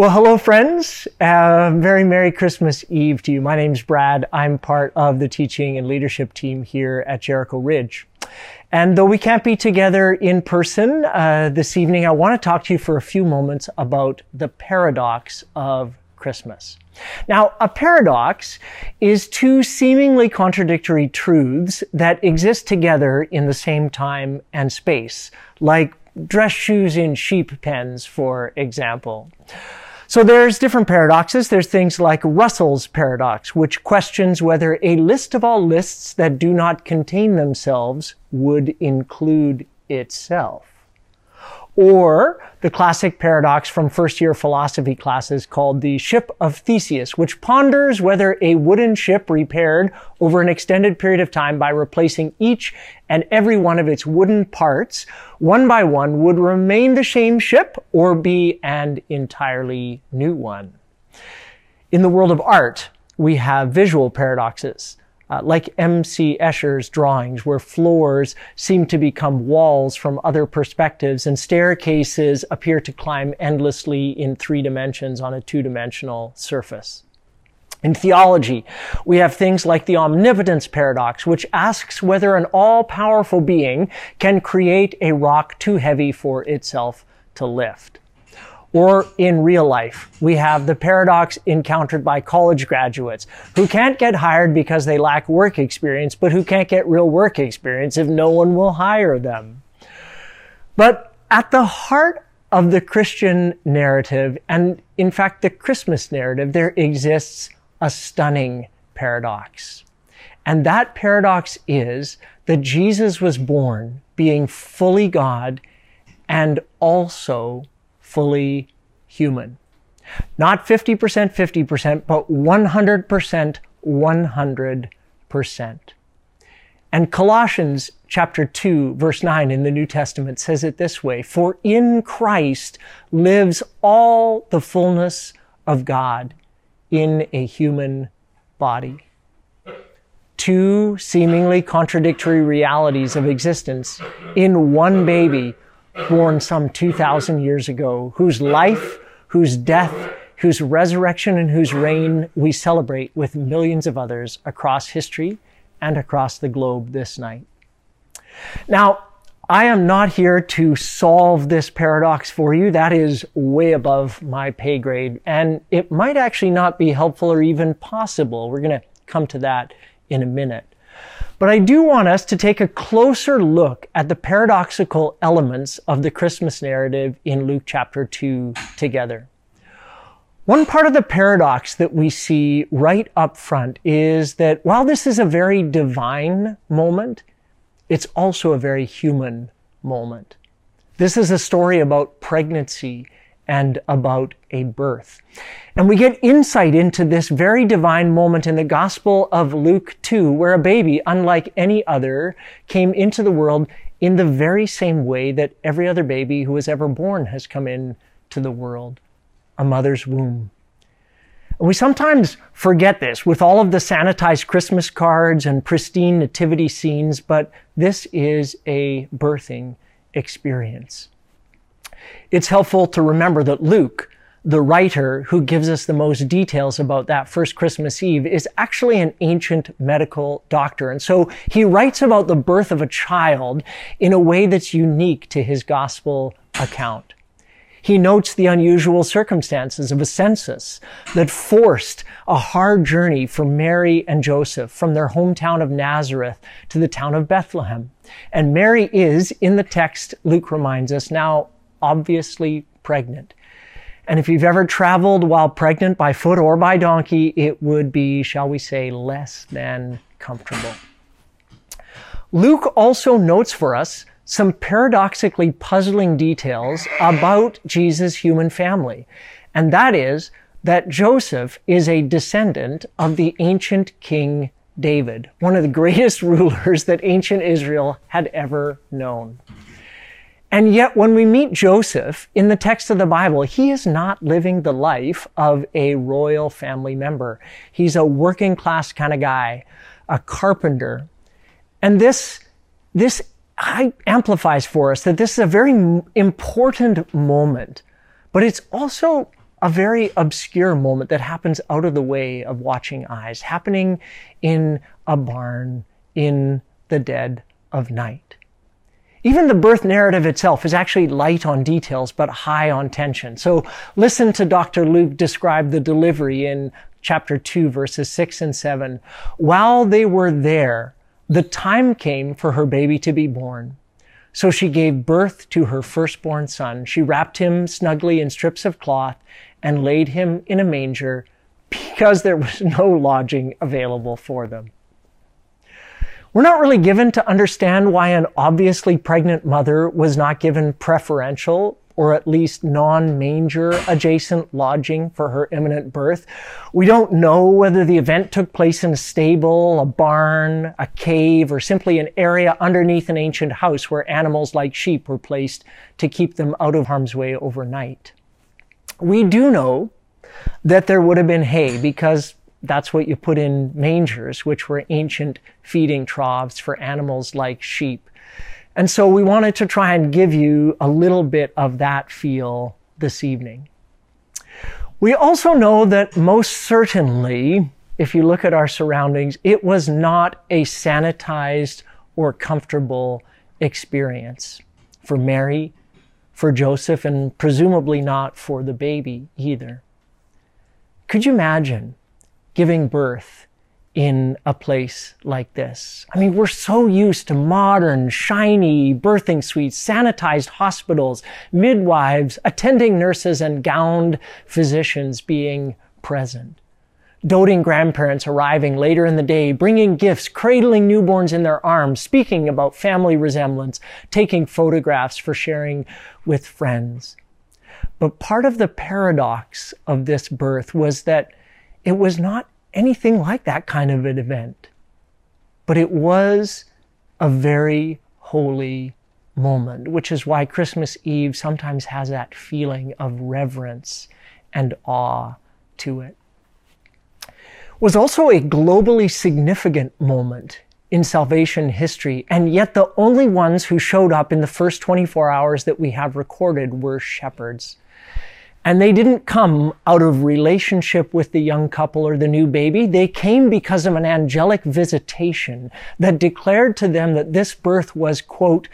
Well, hello, friends. Uh, very Merry Christmas Eve to you. My name's Brad. I'm part of the teaching and leadership team here at Jericho Ridge. And though we can't be together in person uh, this evening, I want to talk to you for a few moments about the paradox of Christmas. Now, a paradox is two seemingly contradictory truths that exist together in the same time and space, like dress shoes in sheep pens, for example. So there's different paradoxes. There's things like Russell's paradox, which questions whether a list of all lists that do not contain themselves would include itself. Or the classic paradox from first year philosophy classes called the ship of Theseus, which ponders whether a wooden ship repaired over an extended period of time by replacing each and every one of its wooden parts, one by one, would remain the same ship or be an entirely new one. In the world of art, we have visual paradoxes uh, like M.C. Escher's drawings, where floors seem to become walls from other perspectives and staircases appear to climb endlessly in three dimensions on a two-dimensional surface. In theology, we have things like the omnipotence paradox, which asks whether an all-powerful being can create a rock too heavy for itself to lift. Or in real life, we have the paradox encountered by college graduates who can't get hired because they lack work experience, but who can't get real work experience if no one will hire them. But at the heart of the Christian narrative, and in fact the Christmas narrative, there exists a stunning paradox. And that paradox is that Jesus was born being fully God and also fully human. Not 50%, 50%, but 100%, 100%. And Colossians chapter 2 verse 9 in the New Testament says it this way, for in Christ lives all the fullness of God in a human body. Two seemingly contradictory realities of existence in one baby born some 2,000 years ago, whose life, whose death, whose resurrection, and whose reign we celebrate with millions of others across history and across the globe this night. Now, I am not here to solve this paradox for you. That is way above my pay grade, and it might actually not be helpful or even possible. We're going to come to that in a minute. But I do want us to take a closer look at the paradoxical elements of the Christmas narrative in Luke chapter 2 together. One part of the paradox that we see right up front is that while this is a very divine moment, it's also a very human moment. This is a story about pregnancy and about a birth. And we get insight into this very divine moment in the Gospel of Luke 2, where a baby, unlike any other, came into the world in the very same way that every other baby who was ever born has come into the world a mother's womb. And we sometimes forget this with all of the sanitized Christmas cards and pristine nativity scenes, but this is a birthing experience it's helpful to remember that Luke, the writer who gives us the most details about that first Christmas Eve, is actually an ancient medical doctor. And so he writes about the birth of a child in a way that's unique to his gospel account. He notes the unusual circumstances of a census that forced a hard journey for Mary and Joseph from their hometown of Nazareth to the town of Bethlehem. And Mary is, in the text, Luke reminds us, now obviously pregnant. And if you've ever traveled while pregnant by foot or by donkey, it would be, shall we say, less than comfortable. Luke also notes for us some paradoxically puzzling details about Jesus' human family. And that is that Joseph is a descendant of the ancient king David, one of the greatest rulers that ancient Israel had ever known. And yet, when we meet Joseph in the text of the Bible, he is not living the life of a royal family member. He's a working class kind of guy, a carpenter. And this, this amplifies for us that this is a very important moment, but it's also a very obscure moment that happens out of the way of watching eyes, happening in a barn in the dead of night. Even the birth narrative itself is actually light on details, but high on tension. So listen to Dr. Luke describe the delivery in chapter 2, verses 6 and 7. While they were there, the time came for her baby to be born. So she gave birth to her firstborn son. She wrapped him snugly in strips of cloth and laid him in a manger because there was no lodging available for them. We're not really given to understand why an obviously pregnant mother was not given preferential or at least non-manger adjacent lodging for her imminent birth. We don't know whether the event took place in a stable, a barn, a cave, or simply an area underneath an ancient house where animals like sheep were placed to keep them out of harm's way overnight. We do know that there would have been hay because that's what you put in mangers, which were ancient feeding troughs for animals like sheep. And so we wanted to try and give you a little bit of that feel this evening. We also know that most certainly, if you look at our surroundings, it was not a sanitized or comfortable experience for Mary, for Joseph, and presumably not for the baby either. Could you imagine giving birth in a place like this. I mean, we're so used to modern, shiny birthing suites, sanitized hospitals, midwives, attending nurses, and gowned physicians being present. Doting grandparents arriving later in the day, bringing gifts, cradling newborns in their arms, speaking about family resemblance, taking photographs for sharing with friends. But part of the paradox of this birth was that it was not anything like that kind of an event. But it was a very holy moment, which is why Christmas Eve sometimes has that feeling of reverence and awe to it. Was also a globally significant moment in salvation history, and yet the only ones who showed up in the first 24 hours that we have recorded were shepherds. And they didn't come out of relationship with the young couple or the new baby. They came because of an angelic visitation that declared to them that this birth was, quote,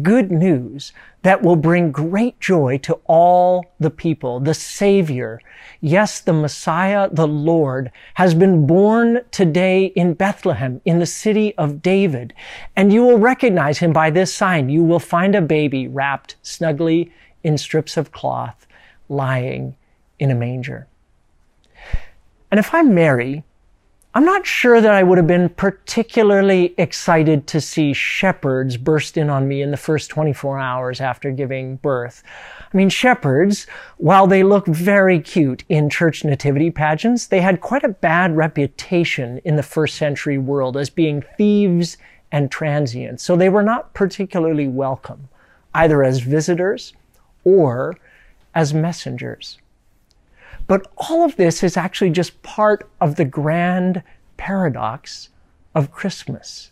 good news that will bring great joy to all the people. The Savior, yes, the Messiah, the Lord, has been born today in Bethlehem, in the city of David. And you will recognize him by this sign. You will find a baby wrapped snugly in strips of cloth lying in a manger. And if I'm Mary, I'm not sure that I would have been particularly excited to see shepherds burst in on me in the first 24 hours after giving birth. I mean, shepherds, while they look very cute in church nativity pageants, they had quite a bad reputation in the first century world as being thieves and transients. So they were not particularly welcome, either as visitors or as messengers. But all of this is actually just part of the grand paradox of Christmas.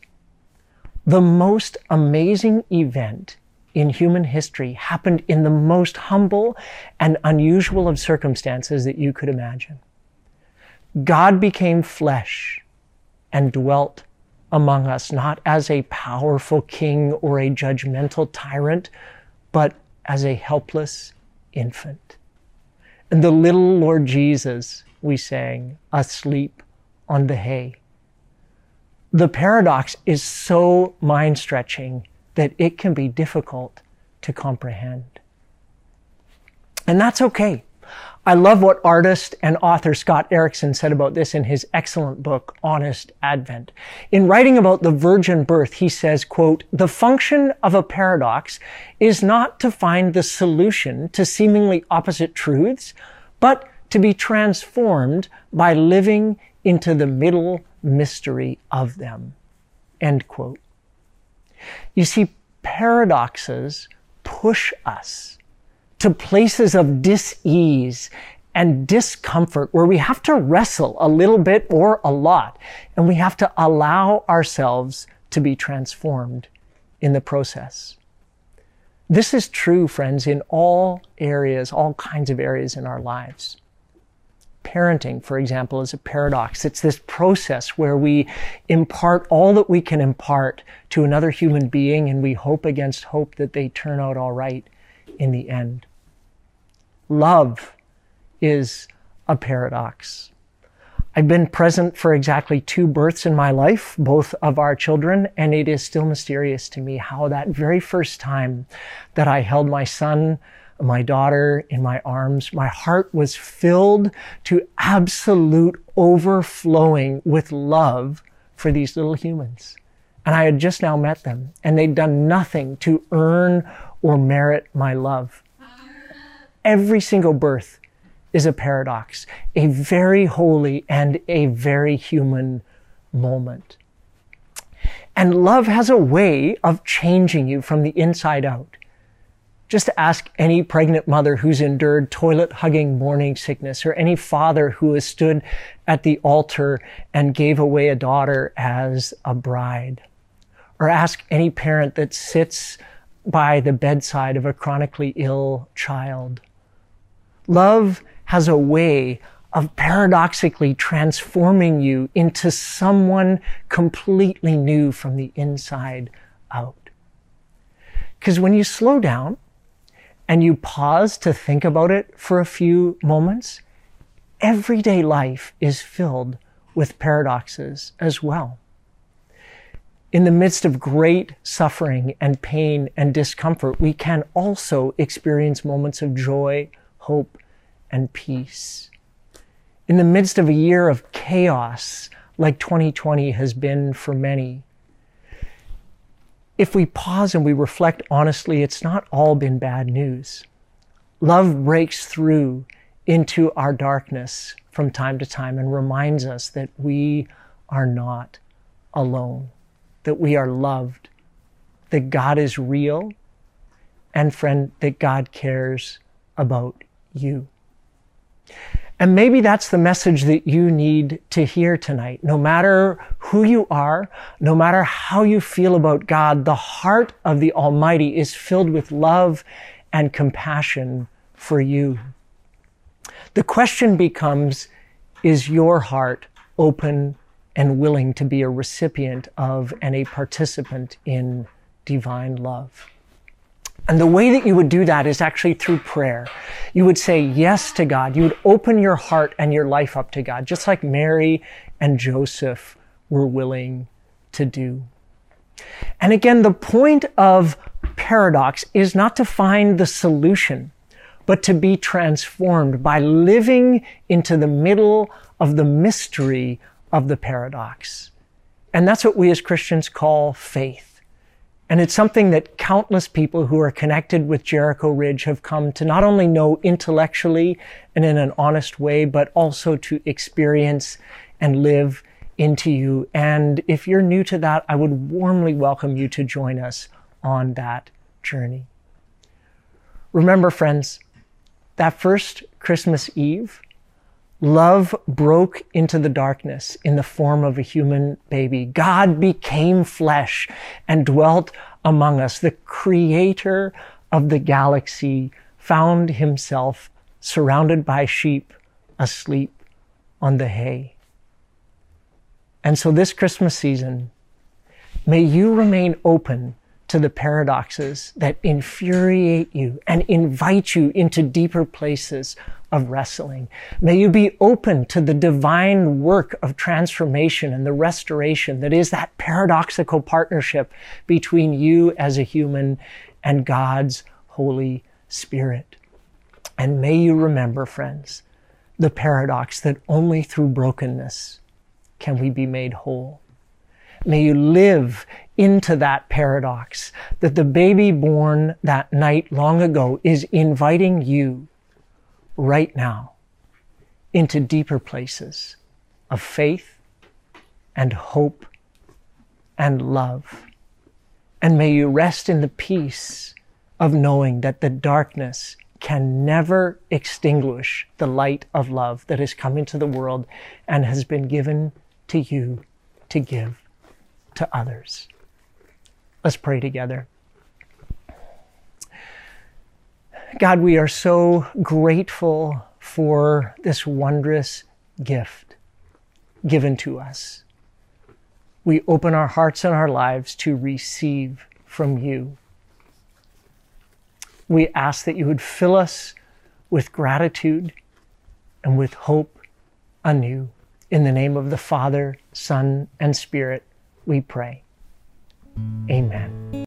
The most amazing event in human history happened in the most humble and unusual of circumstances that you could imagine. God became flesh and dwelt among us, not as a powerful king or a judgmental tyrant, but as a helpless infant. And the little Lord Jesus, we sang, asleep on the hay. The paradox is so mind stretching that it can be difficult to comprehend. And that's okay. I love what artist and author Scott Erickson said about this in his excellent book, Honest Advent. In writing about the virgin birth, he says, quote, the function of a paradox is not to find the solution to seemingly opposite truths, but to be transformed by living into the middle mystery of them. End quote. You see, paradoxes push us to places of dis-ease and discomfort where we have to wrestle a little bit or a lot and we have to allow ourselves to be transformed in the process. This is true, friends, in all areas, all kinds of areas in our lives. parenting, for example, is a paradox. It's this process where we impart all that we can impart to another human being and we hope against hope that they turn out all right in the end. Love is a paradox. I've been present for exactly two births in my life, both of our children, and it is still mysterious to me how that very first time that I held my son my daughter in my arms, my heart was filled to absolute overflowing with love for these little humans. And I had just now met them, and they'd done nothing to earn or merit my love. Every single birth is a paradox, a very holy and a very human moment. And love has a way of changing you from the inside out. Just ask any pregnant mother who's endured toilet hugging morning sickness or any father who has stood at the altar and gave away a daughter as a bride. Or ask any parent that sits by the bedside of a chronically ill child. Love has a way of paradoxically transforming you into someone completely new from the inside out. Because when you slow down and you pause to think about it for a few moments, everyday life is filled with paradoxes as well. In the midst of great suffering and pain and discomfort, we can also experience moments of joy, hope, and peace. In the midst of a year of chaos, like 2020 has been for many, if we pause and we reflect honestly, it's not all been bad news. Love breaks through into our darkness from time to time and reminds us that we are not alone, that we are loved, that God is real, and friend, that God cares about you. And maybe that's the message that you need to hear tonight. No matter who you are, no matter how you feel about God, the heart of the Almighty is filled with love and compassion for you. The question becomes, is your heart open and willing to be a recipient of and a participant in divine love? And the way that you would do that is actually through prayer. You would say yes to God. You would open your heart and your life up to God, just like Mary and Joseph were willing to do. And again, the point of paradox is not to find the solution, but to be transformed by living into the middle of the mystery of the paradox. And that's what we as Christians call faith. And it's something that countless people who are connected with Jericho Ridge have come to not only know intellectually and in an honest way, but also to experience and live into you. And if you're new to that, I would warmly welcome you to join us on that journey. Remember, friends, that first Christmas Eve, Love broke into the darkness in the form of a human baby. God became flesh and dwelt among us. The creator of the galaxy found himself surrounded by sheep asleep on the hay. And so this Christmas season, may you remain open to the paradoxes that infuriate you and invite you into deeper places of wrestling. May you be open to the divine work of transformation and the restoration that is that paradoxical partnership between you as a human and God's Holy Spirit. And may you remember, friends, the paradox that only through brokenness can we be made whole. May you live into that paradox that the baby born that night long ago is inviting you right now into deeper places of faith and hope and love. And may you rest in the peace of knowing that the darkness can never extinguish the light of love that has come into the world and has been given to you to give to others. Let's pray together. God, we are so grateful for this wondrous gift given to us. We open our hearts and our lives to receive from you. We ask that you would fill us with gratitude and with hope anew. In the name of the Father, Son, and Spirit, we pray. Amen.